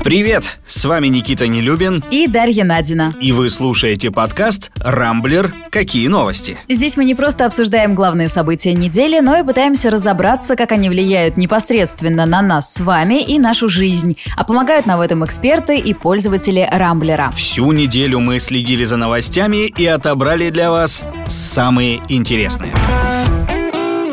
Привет! С вами Никита Нелюбин. И Дарья Надина. И вы слушаете подкаст «Рамблер. Какие новости?». Здесь мы не просто обсуждаем главные события недели, но и пытаемся разобраться, как они влияют непосредственно на нас с вами и нашу жизнь. А помогают нам в этом эксперты и пользователи Рамблера. Всю неделю мы следили за новостями и отобрали для вас самые интересные.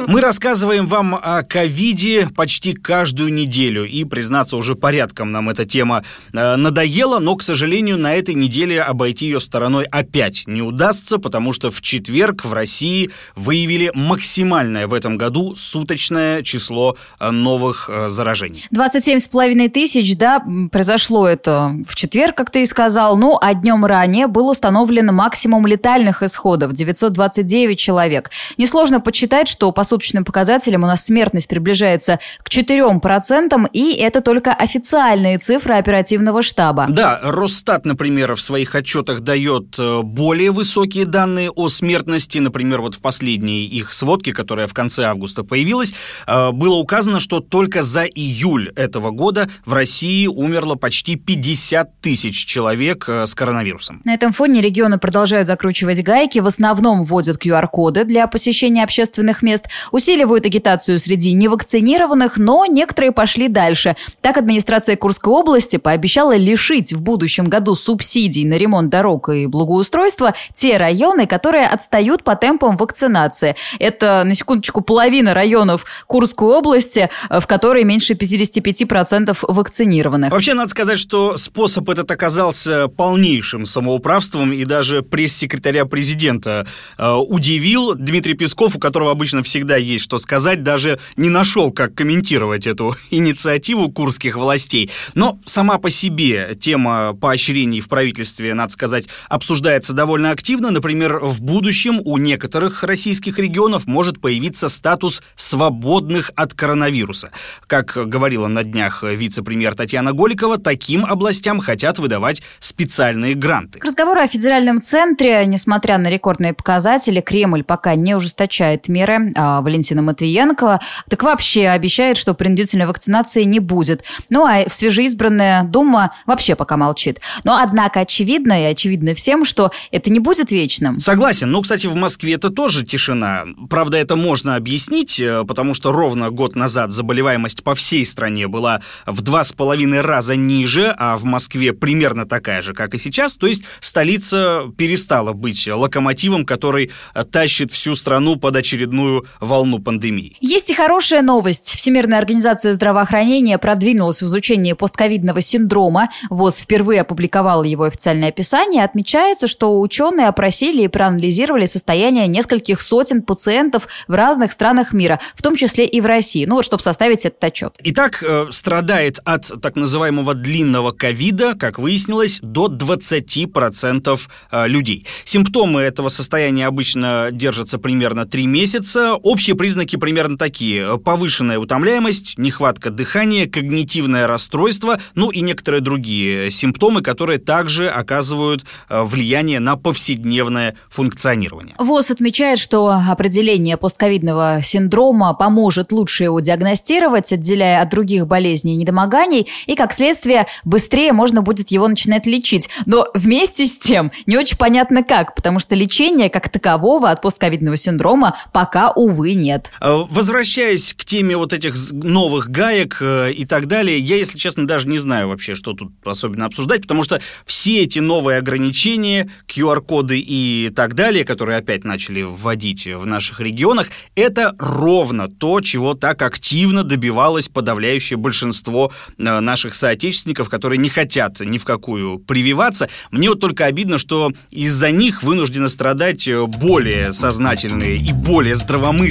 Мы рассказываем вам о ковиде почти каждую неделю, и, признаться, уже порядком нам эта тема э, надоела, но, к сожалению, на этой неделе обойти ее стороной опять не удастся, потому что в четверг в России выявили максимальное в этом году суточное число э, новых э, заражений. 27,5 тысяч, да, произошло это в четверг, как ты и сказал, ну, а днем ранее был установлен максимум летальных исходов – 929 человек. Несложно подсчитать, что, по сути, суточным показателям у нас смертность приближается к 4%, и это только официальные цифры оперативного штаба. Да, Росстат, например, в своих отчетах дает э, более высокие данные о смертности. Например, вот в последней их сводке, которая в конце августа появилась, э, было указано, что только за июль этого года в России умерло почти 50 тысяч человек э, с коронавирусом. На этом фоне регионы продолжают закручивать гайки, в основном вводят QR-коды для посещения общественных мест, усиливают агитацию среди невакцинированных, но некоторые пошли дальше. Так администрация Курской области пообещала лишить в будущем году субсидий на ремонт дорог и благоустройства те районы, которые отстают по темпам вакцинации. Это, на секундочку, половина районов Курской области, в которой меньше 55% вакцинированы. Вообще, надо сказать, что способ этот оказался полнейшим самоуправством, и даже пресс-секретаря президента э, удивил Дмитрий Песков, у которого обычно всегда есть что сказать, даже не нашел, как комментировать эту инициативу курских властей. Но сама по себе тема поощрений в правительстве, надо сказать, обсуждается довольно активно. Например, в будущем у некоторых российских регионов может появиться статус свободных от коронавируса. Как говорила на днях вице-премьер Татьяна Голикова, таким областям хотят выдавать специальные гранты. К разговору о федеральном центре, несмотря на рекордные показатели, Кремль пока не ужесточает меры. Валентина Матвиенкова, так вообще обещает, что принудительной вакцинации не будет. Ну а свежеизбранная Дума вообще пока молчит. Но однако очевидно и очевидно всем, что это не будет вечным. Согласен. Ну, кстати, в Москве это тоже тишина. Правда, это можно объяснить, э, потому что ровно год назад заболеваемость по всей стране была в два с половиной раза ниже, а в Москве примерно такая же, как и сейчас. То есть столица перестала быть локомотивом, который тащит всю страну под очередную волну пандемии. Есть и хорошая новость. Всемирная организация здравоохранения продвинулась в изучении постковидного синдрома. ВОЗ впервые опубликовала его официальное описание. Отмечается, что ученые опросили и проанализировали состояние нескольких сотен пациентов в разных странах мира, в том числе и в России. Ну вот, чтобы составить этот отчет. Итак, э, страдает от так называемого длинного ковида, как выяснилось, до 20% э, людей. Симптомы этого состояния обычно держатся примерно 3 месяца. Общий Общие признаки примерно такие. Повышенная утомляемость, нехватка дыхания, когнитивное расстройство, ну и некоторые другие симптомы, которые также оказывают э, влияние на повседневное функционирование. ВОЗ отмечает, что определение постковидного синдрома поможет лучше его диагностировать, отделяя от других болезней и недомоганий, и, как следствие, быстрее можно будет его начинать лечить. Но вместе с тем не очень понятно как, потому что лечение как такового от постковидного синдрома пока, увы, нет. Э, возвращаясь к теме вот этих новых гаек э, и так далее, я, если честно, даже не знаю вообще, что тут особенно обсуждать, потому что все эти новые ограничения, QR-коды и так далее, которые опять начали вводить в наших регионах, это ровно то, чего так активно добивалось подавляющее большинство э, наших соотечественников, которые не хотят ни в какую прививаться. Мне вот только обидно, что из-за них вынуждены страдать более сознательные и более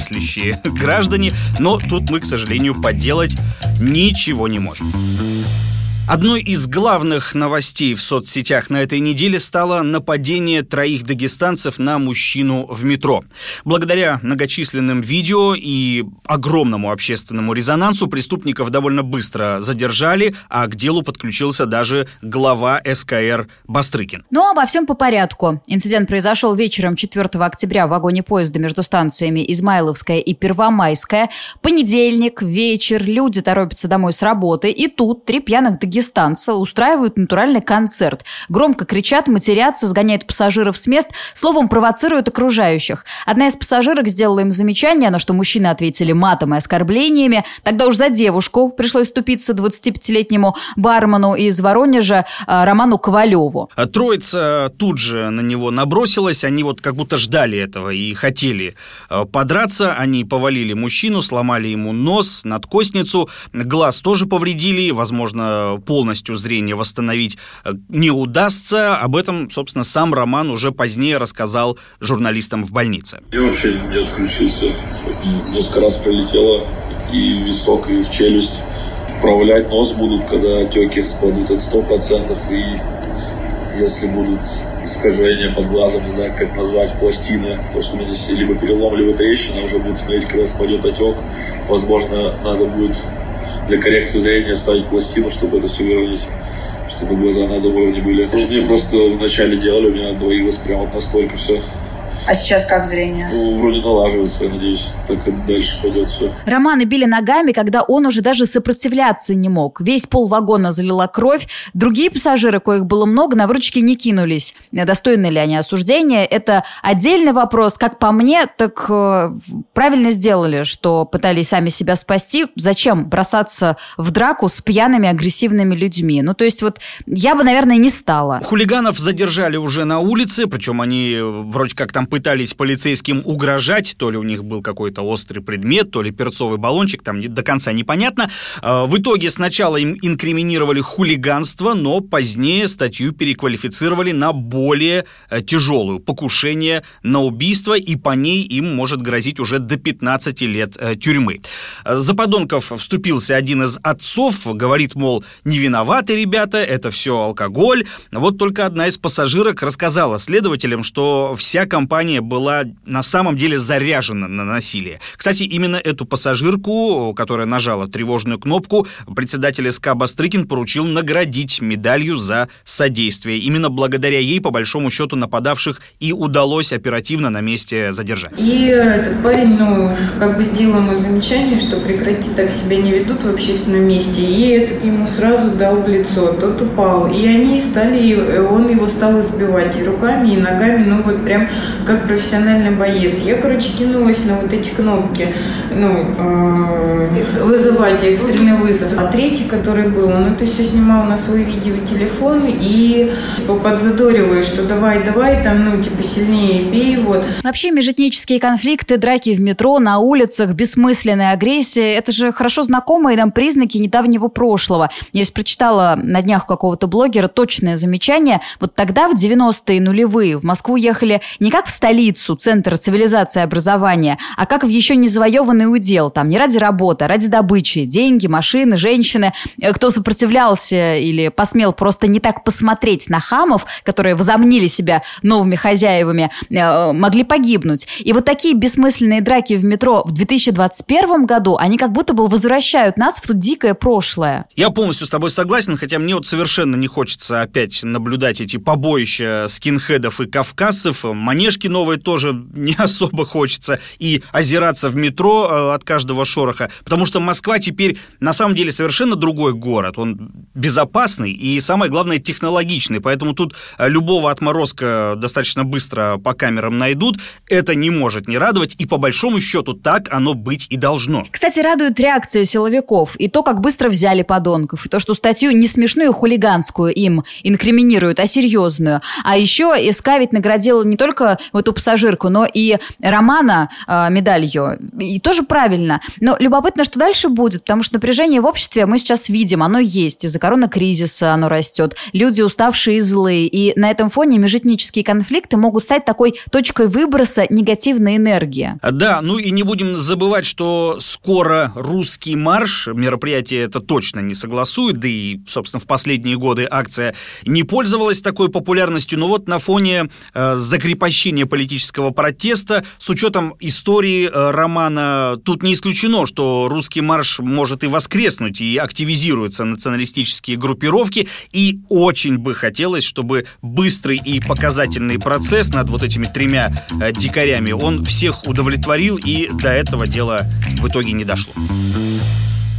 здравомыслящие мыслящие граждане, но тут мы, к сожалению, поделать ничего не можем. Одной из главных новостей в соцсетях на этой неделе стало нападение троих дагестанцев на мужчину в метро. Благодаря многочисленным видео и огромному общественному резонансу преступников довольно быстро задержали, а к делу подключился даже глава СКР Бастрыкин. Ну, обо всем по порядку. Инцидент произошел вечером 4 октября в вагоне поезда между станциями Измайловская и Первомайская. Понедельник, вечер, люди торопятся домой с работы, и тут три пьяных дагестанца дагестанца устраивают натуральный концерт. Громко кричат, матерятся, сгоняют пассажиров с мест, словом, провоцируют окружающих. Одна из пассажирок сделала им замечание, на что мужчины ответили матом и оскорблениями. Тогда уж за девушку пришлось ступиться 25-летнему бармену из Воронежа а, Роману Ковалеву. А троица тут же на него набросилась, они вот как будто ждали этого и хотели а, подраться. Они повалили мужчину, сломали ему нос, надкосницу, глаз тоже повредили, возможно, полностью зрение восстановить не удастся. Об этом, собственно, сам Роман уже позднее рассказал журналистам в больнице. Я вообще не отключился. Несколько раз прилетело и в висок, и в челюсть. Вправлять нос будут, когда отеки спадут, сто процентов. И если будут искажения под глазом, не знаю, как назвать, пластины, то, что у меня здесь либо перелом, либо трещина, уже будет смотреть, когда спадет отек. Возможно, надо будет для коррекции зрения ставить пластину, чтобы это все выровнять чтобы глаза на одном уровне были. Мне просто вначале делали, у меня двоилось прямо вот настолько все. А сейчас как зрение? Ну, вроде налаживается, я надеюсь, так и дальше пойдет все. Романа били ногами, когда он уже даже сопротивляться не мог. Весь пол вагона залила кровь. Другие пассажиры, коих было много, на выручки не кинулись. Достойны ли они осуждения? Это отдельный вопрос. Как по мне, так э, правильно сделали, что пытались сами себя спасти. Зачем бросаться в драку с пьяными, агрессивными людьми? Ну, то есть вот я бы, наверное, не стала. Хулиганов задержали уже на улице, причем они э, вроде как там пытались полицейским угрожать, то ли у них был какой-то острый предмет, то ли перцовый баллончик, там до конца непонятно. А, в итоге сначала им инкриминировали хулиганство, но позднее статью переквалифицировали на более э, тяжелую покушение на убийство, и по ней им может грозить уже до 15 лет э, тюрьмы. За подонков вступился один из отцов, говорит, мол, не виноваты ребята, это все алкоголь. Вот только одна из пассажирок рассказала следователям, что вся компания компания была на самом деле заряжена на насилие. Кстати, именно эту пассажирку, которая нажала тревожную кнопку, председатель СК Бастрыкин поручил наградить медалью за содействие. Именно благодаря ей, по большому счету, нападавших и удалось оперативно на месте задержать. И этот парень, ну, как бы сделал ему замечание, что прекрати так себя не ведут в общественном месте. И этот ему сразу дал в лицо, тот упал. И они стали, он его стал избивать и руками, и ногами, ну вот прям как как профессиональный боец. Я, короче, кинулась на вот эти кнопки, ну, э, вызывать экстренный вызов. А третий, который был, он это все снимал на свой видеотелефон и типа, подзадоривая, что давай, давай, там, ну, типа, сильнее бей, вот. Вообще, межэтнические конфликты, драки в метро, на улицах, бессмысленная агрессия – это же хорошо знакомые нам признаки недавнего прошлого. Я прочитала на днях у какого-то блогера точное замечание. Вот тогда, в 90-е нулевые, в Москву ехали не как в столицу, центр цивилизации и образования, а как в еще не завоеванный удел, там не ради работы, а ради добычи, деньги, машины, женщины. Э, кто сопротивлялся или посмел просто не так посмотреть на хамов, которые возомнили себя новыми хозяевами, э, могли погибнуть. И вот такие бессмысленные драки в метро в 2021 году, они как будто бы возвращают нас в то дикое прошлое. Я полностью с тобой согласен, хотя мне вот совершенно не хочется опять наблюдать эти побоища скинхедов и кавказцев, манежки новой тоже не особо хочется и озираться в метро э, от каждого шороха, потому что Москва теперь на самом деле совершенно другой город. Он безопасный и, самое главное, технологичный, поэтому тут э, любого отморозка достаточно быстро по камерам найдут. Это не может не радовать, и по большому счету так оно быть и должно. Кстати, радует реакция силовиков и то, как быстро взяли подонков, и то, что статью не смешную хулиганскую им инкриминируют, а серьезную. А еще СК ведь наградила не только эту пассажирку, но и Романа э, медалью. И тоже правильно. Но любопытно, что дальше будет, потому что напряжение в обществе мы сейчас видим, оно есть. Из-за коронакризиса оно растет. Люди уставшие и злые. И на этом фоне межэтнические конфликты могут стать такой точкой выброса негативной энергии. Да, ну и не будем забывать, что скоро русский марш, мероприятие это точно не согласует, да и, собственно, в последние годы акция не пользовалась такой популярностью, но вот на фоне э, закрепощения политического протеста. С учетом истории э, романа тут не исключено, что русский марш может и воскреснуть, и активизируются националистические группировки. И очень бы хотелось, чтобы быстрый и показательный процесс над вот этими тремя э, дикарями, он, всех удовлетворил, и до этого дела в итоге не дошло.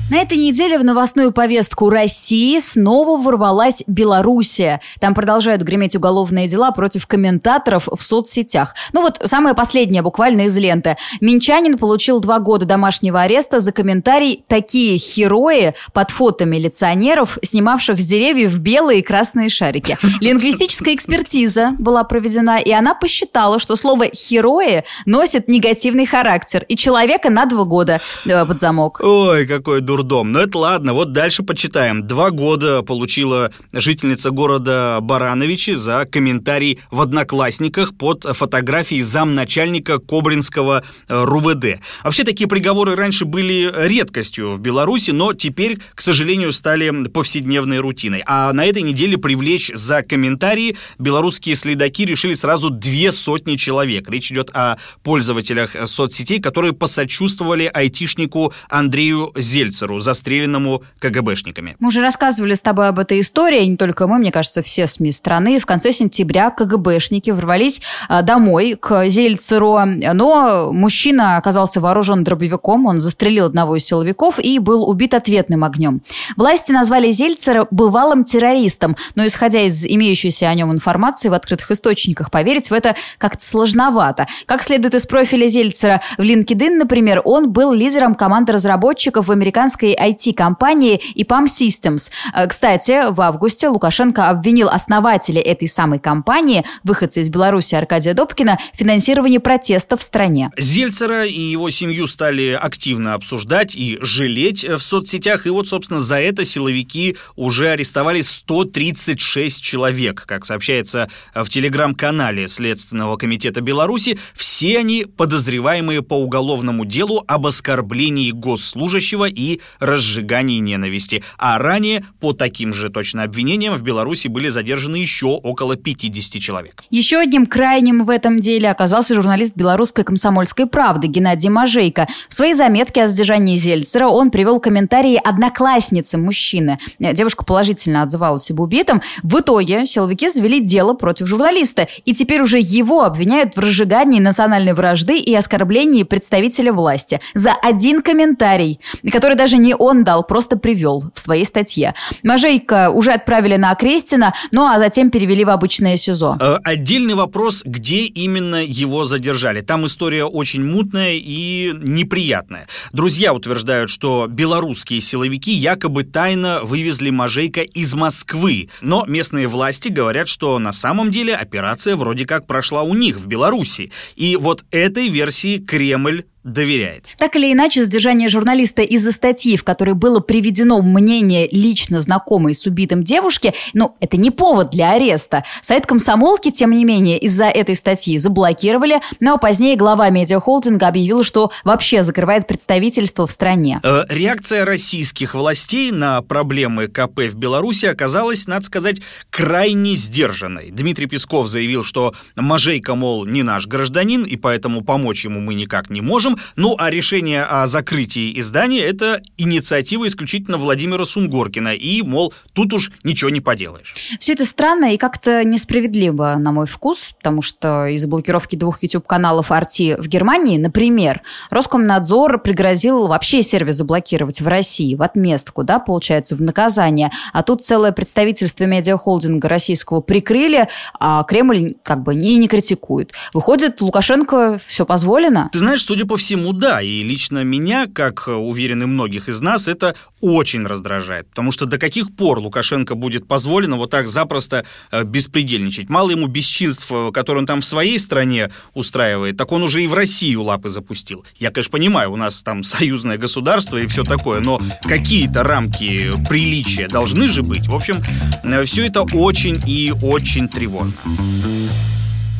На этой неделе в новостную повестку России снова ворвалась Белоруссия. Там продолжают греметь уголовные дела против комментаторов в соцсетях. Ну вот, самое последнее буквально из ленты. Минчанин получил два года домашнего ареста за комментарий «Такие херои» под фото милиционеров, снимавших с деревьев белые и красные шарики. Лингвистическая экспертиза была проведена, и она посчитала, что слово «херои» носит негативный характер, и человека на два года э, под замок. Ой, какой дурак дурдом. Но это ладно, вот дальше почитаем. Два года получила жительница города Барановичи за комментарий в «Одноклассниках» под фотографией замначальника Кобринского э, РУВД. Вообще такие приговоры раньше были редкостью в Беларуси, но теперь, к сожалению, стали повседневной рутиной. А на этой неделе привлечь за комментарии белорусские следаки решили сразу две сотни человек. Речь идет о пользователях соцсетей, которые посочувствовали айтишнику Андрею Зельцеру офицеру, застреленному КГБшниками. Мы уже рассказывали с тобой об этой истории, не только мы, мне кажется, все СМИ страны. В конце сентября КГБшники ворвались а, домой к Зельцеру, но мужчина оказался вооружен дробовиком, он застрелил одного из силовиков и был убит ответным огнем. Власти назвали Зельцера бывалым террористом, но исходя из имеющейся о нем информации в открытых источниках, поверить в это как-то сложновато. Как следует из профиля Зельцера в LinkedIn, например, он был лидером команды разработчиков в американской американской IT-компании EPAM Systems. Э, кстати, в августе Лукашенко обвинил основателя этой самой компании, выходца из Беларуси Аркадия Добкина, в финансировании протестов в стране. Зельцера и его семью стали активно обсуждать и жалеть в соцсетях. И вот, собственно, за это силовики уже арестовали 136 человек. Как сообщается в телеграм-канале Следственного комитета Беларуси, все они подозреваемые по уголовному делу об оскорблении госслужащего и разжигании ненависти. А ранее по таким же точно обвинениям в Беларуси были задержаны еще около 50 человек. Еще одним крайним в этом деле оказался журналист белорусской комсомольской правды Геннадий Мажейко. В своей заметке о задержании Зельцера он привел комментарии одноклассницы мужчины. Девушка положительно отзывалась об убитом. В итоге силовики завели дело против журналиста, и теперь уже его обвиняют в разжигании национальной вражды и оскорблении представителя власти за один комментарий, который даже не он дал, просто привел в своей статье. Мажейка уже отправили на Окрестина, ну а затем перевели в обычное СИЗО. Э, отдельный вопрос, где именно его задержали. Там история очень мутная и неприятная. Друзья утверждают, что белорусские силовики якобы тайно вывезли Мажейка из Москвы. Но местные власти говорят, что на самом деле операция вроде как прошла у них в Беларуси. И вот этой версии Кремль доверяет. Так или иначе, задержание журналиста из-за статьи, в которой было приведено мнение лично знакомой с убитым девушки, ну, это не повод для ареста. Сайт комсомолки, тем не менее, из-за этой статьи заблокировали, но позднее глава медиахолдинга объявил, что вообще закрывает представительство в стране. Э, реакция российских властей на проблемы КП в Беларуси оказалась, надо сказать, крайне сдержанной. Дмитрий Песков заявил, что Мажейка, мол, не наш гражданин, и поэтому помочь ему мы никак не можем, ну, а решение о закрытии издания – это инициатива исключительно Владимира Сунгоркина. И, мол, тут уж ничего не поделаешь. Все это странно и как-то несправедливо, на мой вкус, потому что из-за блокировки двух YouTube-каналов Арти в Германии, например, Роскомнадзор пригрозил вообще сервис заблокировать в России в отместку, да, получается, в наказание. А тут целое представительство медиахолдинга российского прикрыли, а Кремль как бы не, не критикует. Выходит, Лукашенко все позволено? Ты знаешь, судя по всему, да. И лично меня, как уверены многих из нас, это очень раздражает. Потому что до каких пор Лукашенко будет позволено вот так запросто э, беспредельничать? Мало ему бесчинств, э, которые он там в своей стране устраивает, так он уже и в Россию лапы запустил. Я, конечно, понимаю, у нас там союзное государство и все такое, но какие-то рамки приличия должны же быть. В общем, э, все это очень и очень тревожно.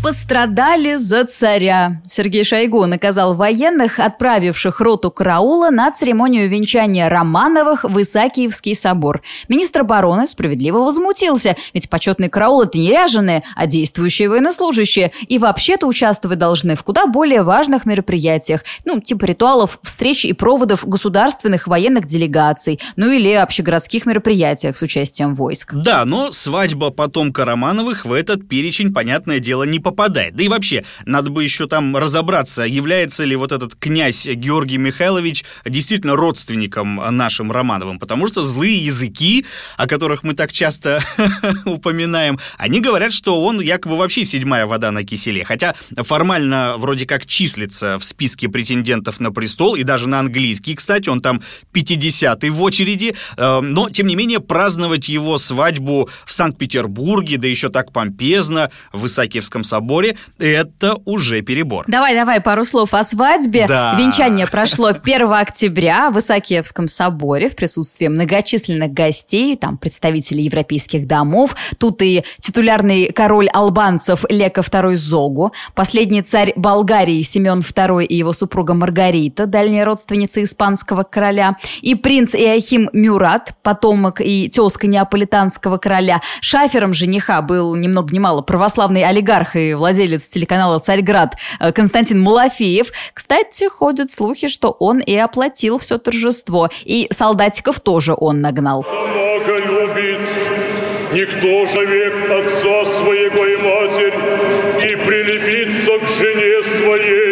Пострадали за царя. Сергей Шойгу наказал военных, отправивших роту караула на церемонию венчания Романовых в Исаакиевский собор. Министр обороны справедливо возмутился, ведь почетный караул – это не ряженые, а действующие военнослужащие, и вообще-то участвовать должны в куда более важных мероприятиях, ну, типа ритуалов встреч и проводов государственных военных делегаций, ну или общегородских мероприятиях с участием войск. Да, но свадьба потомка Романовых в этот перечень, понятное дело, не попадает. Да и вообще, надо бы еще там разобраться, является ли вот этот князь Георгий Михайлович действительно родственником нашим Романовым, потому что злые языки, о которых мы так часто упоминаем, они говорят, что он якобы вообще седьмая вода на киселе, хотя формально вроде как числится в списке претендентов на престол, и даже на английский, кстати, он там 50-й в очереди, э, но, тем не менее, праздновать его свадьбу в Санкт-Петербурге, да еще так помпезно, в Исаакиевском соборе, это уже перебор. Давай, давай, пару слов о свадьбе. Да. Венчание прошло 1 октября в Исаакиевском соборе в присутствии многочисленных гостей, там представители европейских домов. Тут и титулярный король албанцев Лека II Зогу, последний царь Болгарии Семен II и его супруга Маргарита, дальняя родственница испанского короля, и принц Иохим Мюрат, потомок и тезка неаполитанского короля. Шафером жениха был ни много ни мало православный олигарх и владелец телеканала «Царьград» э, Константин Малафеев. Кстати, ходят слухи, что он и оплатил все торжество, и солдатиков тоже он нагнал. Много любит никто же век отца своего и матерь, и прилепится к жене своей,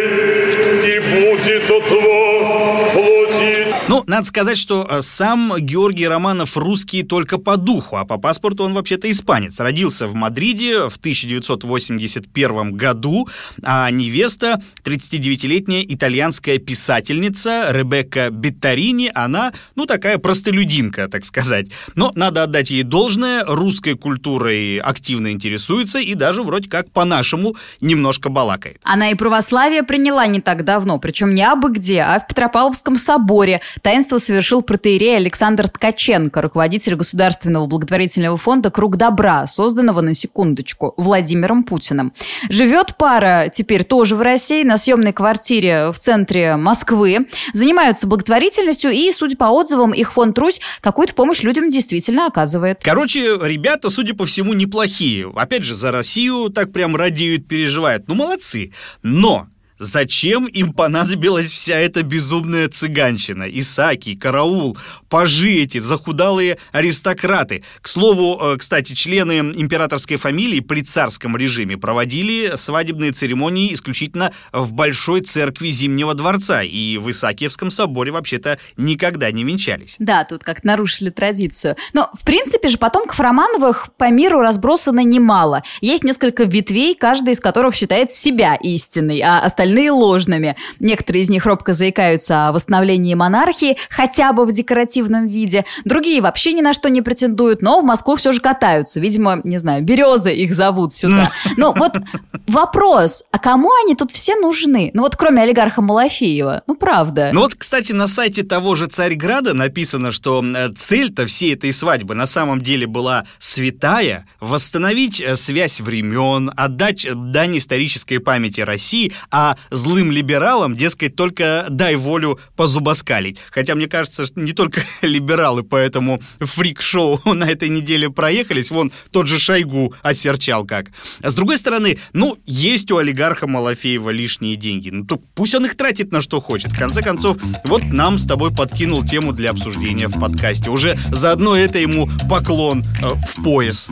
ну, надо сказать, что э, сам Георгий Романов русский только по духу, а по паспорту он вообще-то испанец. Родился в Мадриде в 1981 году, а невеста, 39-летняя итальянская писательница Ребекка Беттарини, она, ну, такая простолюдинка, так сказать. Но надо отдать ей должное, русской культурой активно интересуется и даже вроде как по-нашему немножко балакает. Она и православие приняла не так давно, причем не абы где, а в Петропавловском соборе. Таинство совершил протеерей Александр Ткаченко, руководитель Государственного благотворительного фонда «Круг добра», созданного, на секундочку, Владимиром Путиным. Живет пара теперь тоже в России на съемной квартире в центре Москвы. Занимаются благотворительностью и, судя по отзывам, их фонд «Русь» какую-то помощь людям действительно оказывает. Короче, ребята, судя по всему, неплохие. Опять же, за Россию так прям радеют, переживают. Ну, молодцы. Но Зачем им понадобилась вся эта безумная цыганщина? Исаки, караул, пажи эти, захудалые аристократы. К слову, э, кстати, члены императорской фамилии при царском режиме проводили свадебные церемонии исключительно в Большой церкви Зимнего дворца и в Исаакиевском соборе вообще-то никогда не венчались. Да, тут как нарушили традицию. Но, в принципе же, потомков Романовых по миру разбросано немало. Есть несколько ветвей, каждая из которых считает себя истинной, а остальные остальные ложными. Некоторые из них робко заикаются о восстановлении монархии, хотя бы в декоративном виде. Другие вообще ни на что не претендуют, но в Москву все же катаются. Видимо, не знаю, березы их зовут сюда. Ну вот вопрос, а кому они тут все нужны? Ну вот кроме олигарха Малафеева. Ну правда. Ну вот, кстати, на сайте того же Царьграда написано, что э, цель-то всей этой свадьбы на самом деле была святая, восстановить э, связь времен, отдать дань исторической памяти России, а злым либералам, дескать, только дай волю позубоскалить. Хотя мне кажется, что не только либералы по этому фрик-шоу на этой неделе проехались, вон тот же Шойгу осерчал как. А с другой стороны, ну, есть у олигарха Малафеева лишние деньги, ну то пусть он их тратит на что хочет. В конце концов, вот нам с тобой подкинул тему для обсуждения в подкасте. Уже заодно это ему поклон э, в пояс.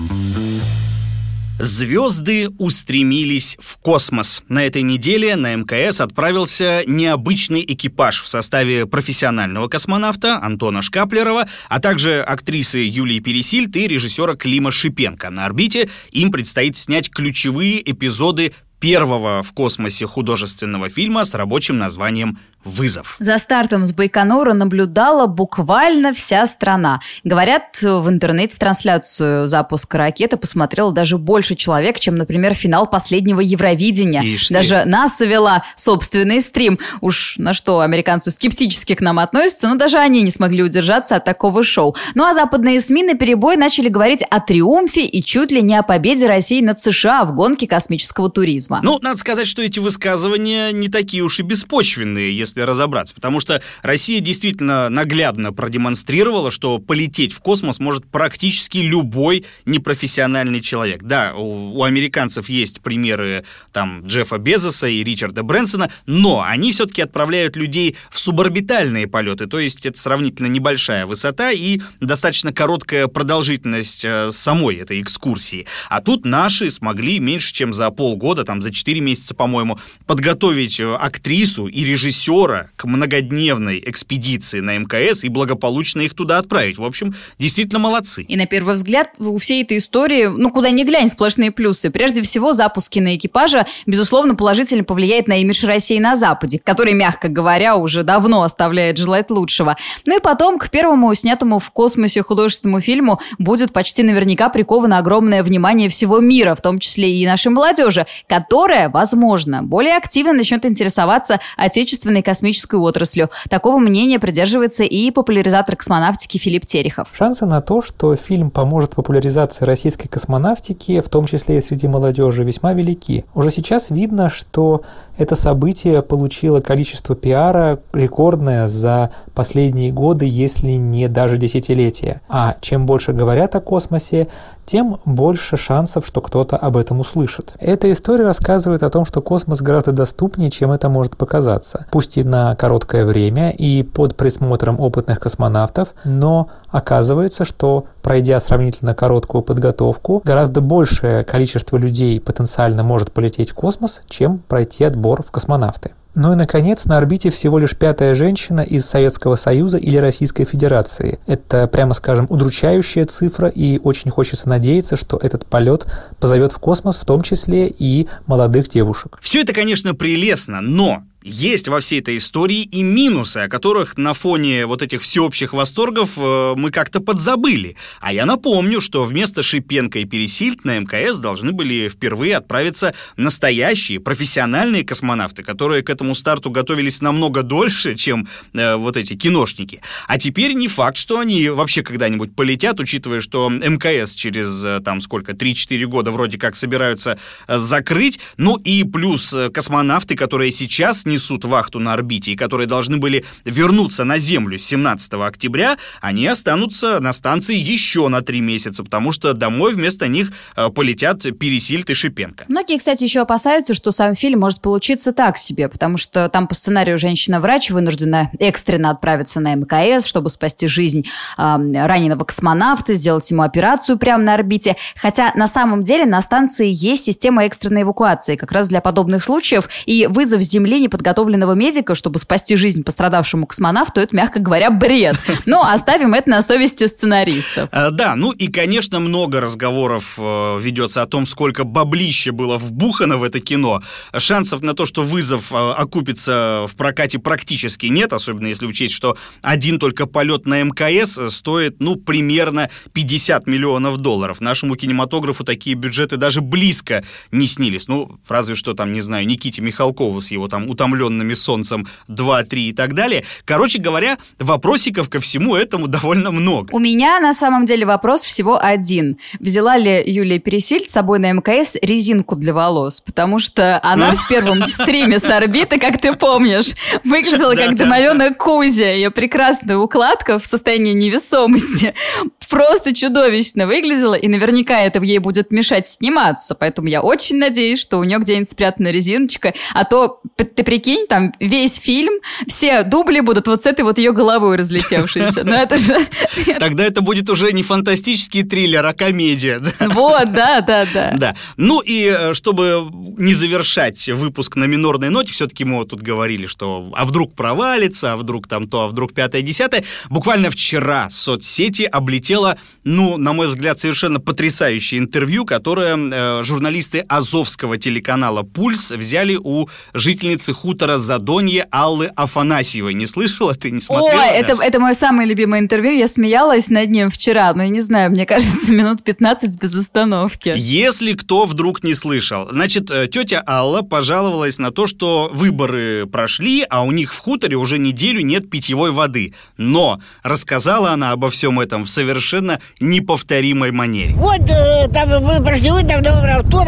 Звезды устремились в космос. На этой неделе на МКС отправился необычный экипаж в составе профессионального космонавта Антона Шкаплерова, а также актрисы Юлии Пересильд и режиссера Клима Шипенко. На орбите им предстоит снять ключевые эпизоды первого в космосе художественного фильма с рабочим названием вызов. За стартом с Байконура наблюдала буквально вся страна. Говорят, в интернете трансляцию запуска ракеты посмотрело даже больше человек, чем, например, финал последнего Евровидения. Ишь даже НАСА вела собственный стрим. Уж на что американцы скептически к нам относятся, но даже они не смогли удержаться от такого шоу. Ну а западные СМИ на перебой начали говорить о триумфе и чуть ли не о победе России над США в гонке космического туризма. Ну, надо сказать, что эти высказывания не такие уж и беспочвенные, если если разобраться. Потому что Россия действительно наглядно продемонстрировала, что полететь в космос может практически любой непрофессиональный человек. Да, у, у американцев есть примеры там Джеффа Безоса и Ричарда Брэнсона, но они все-таки отправляют людей в суборбитальные полеты, то есть это сравнительно небольшая высота и достаточно короткая продолжительность э, самой этой экскурсии. А тут наши смогли меньше, чем за полгода, там за 4 месяца, по-моему, подготовить э, актрису и режиссера к многодневной экспедиции на МКС и благополучно их туда отправить. В общем, действительно молодцы. И на первый взгляд у всей этой истории, ну куда ни глянь, сплошные плюсы. Прежде всего, запуск киноэкипажа, безусловно, положительно повлияет на имидж России на Западе, который, мягко говоря, уже давно оставляет желать лучшего. Ну и потом к первому снятому в космосе художественному фильму будет почти наверняка приковано огромное внимание всего мира, в том числе и нашей молодежи, которая, возможно, более активно начнет интересоваться отечественной космической отраслью. Такого мнения придерживается и популяризатор космонавтики Филипп Терехов. Шансы на то, что фильм поможет популяризации российской космонавтики, в том числе и среди молодежи, весьма велики. Уже сейчас видно, что это событие получило количество пиара рекордное за последние годы, если не даже десятилетия. А чем больше говорят о космосе, тем больше шансов, что кто-то об этом услышит. Эта история рассказывает о том, что космос гораздо доступнее, чем это может показаться. Пусть и на короткое время и под присмотром опытных космонавтов, но оказывается, что пройдя сравнительно короткую подготовку, гораздо большее количество людей потенциально может полететь в космос, чем пройти отбор в космонавты. Ну и, наконец, на орбите всего лишь пятая женщина из Советского Союза или Российской Федерации. Это, прямо скажем, удручающая цифра, и очень хочется надеяться, что этот полет позовет в космос в том числе и молодых девушек. Все это, конечно, прелестно, но есть во всей этой истории и минусы, о которых на фоне вот этих всеобщих восторгов э, мы как-то подзабыли. А я напомню, что вместо Шипенко и Пересильд на МКС должны были впервые отправиться настоящие профессиональные космонавты, которые к этому старту готовились намного дольше, чем э, вот эти киношники. А теперь не факт, что они вообще когда-нибудь полетят, учитывая, что МКС через э, там сколько, 3-4 года вроде как собираются э, закрыть. Ну и плюс э, космонавты, которые сейчас не несут вахту на орбите и которые должны были вернуться на Землю 17 октября, они останутся на станции еще на три месяца, потому что домой вместо них э, полетят Пересильд и Шипенко. Многие, кстати, еще опасаются, что сам фильм может получиться так себе, потому что там по сценарию женщина-врач вынуждена экстренно отправиться на МКС, чтобы спасти жизнь э, раненого космонавта, сделать ему операцию прямо на орбите. Хотя на самом деле на станции есть система экстренной эвакуации как раз для подобных случаев, и вызов с Земли не подготовленного медика, чтобы спасти жизнь пострадавшему космонавту, это, мягко говоря, бред. Но оставим это на совести сценаристов. А, да, ну и, конечно, много разговоров э, ведется о том, сколько баблища было вбухано в это кино. Шансов на то, что вызов э, окупится в прокате практически нет, особенно если учесть, что один только полет на МКС стоит, ну, примерно 50 миллионов долларов. Нашему кинематографу такие бюджеты даже близко не снились. Ну, разве что там, не знаю, Никите Михалкову с его там утомленным утомленными солнцем 2-3 и так далее. Короче говоря, вопросиков ко всему этому довольно много. У меня на самом деле вопрос всего один. Взяла ли Юлия Пересильд с собой на МКС резинку для волос? Потому что она в первом стриме с орбиты, как ты помнишь, выглядела как домовенная Кузя. Ее прекрасная укладка в состоянии невесомости просто чудовищно выглядела, и наверняка это ей будет мешать сниматься. Поэтому я очень надеюсь, что у нее где-нибудь спрятана резиночка. А то, ты прикинь, там весь фильм, все дубли будут вот с этой вот ее головой разлетевшейся. Но это же... Тогда это будет уже не фантастический триллер, а комедия. Вот, да, да, да. Да. Ну и э, чтобы не завершать выпуск на минорной ноте, все-таки мы вот тут говорили, что а вдруг провалится, а вдруг там то, а вдруг пятое, десятое. Буквально вчера соцсети облетело, ну, на мой взгляд, совершенно потрясающее интервью, которое э, журналисты Азовского телеканала «Пульс» взяли у жительницы хутора Задонье Аллы Афанасьевой. Не слышала ты, не смотрела? Ой, это, это мое самое любимое интервью. Я смеялась над ним вчера, но я не знаю, мне кажется, минут 15 без остановки. Если кто вдруг не слышал. Значит, э, тетя Алла пожаловалась на то, что выборы прошли, а у них в хуторе уже неделю нет питьевой воды. Но рассказала она обо всем этом в совершенно неповторимой манере. Вот э, там мы прошли, вы там, то, то,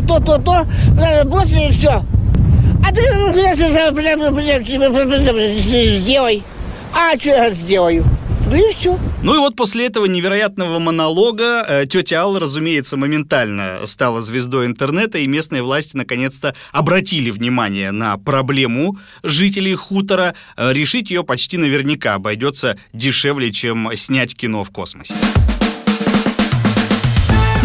то, то, то, то, бросили и все. А ты сделай. А что я сделаю? Ну и все. Ну и вот после этого невероятного монолога э, тетя Алла, разумеется, моментально стала звездой интернета, и местные власти наконец-то обратили внимание на проблему жителей хутора. Э, решить ее почти наверняка обойдется дешевле, чем снять кино в космосе.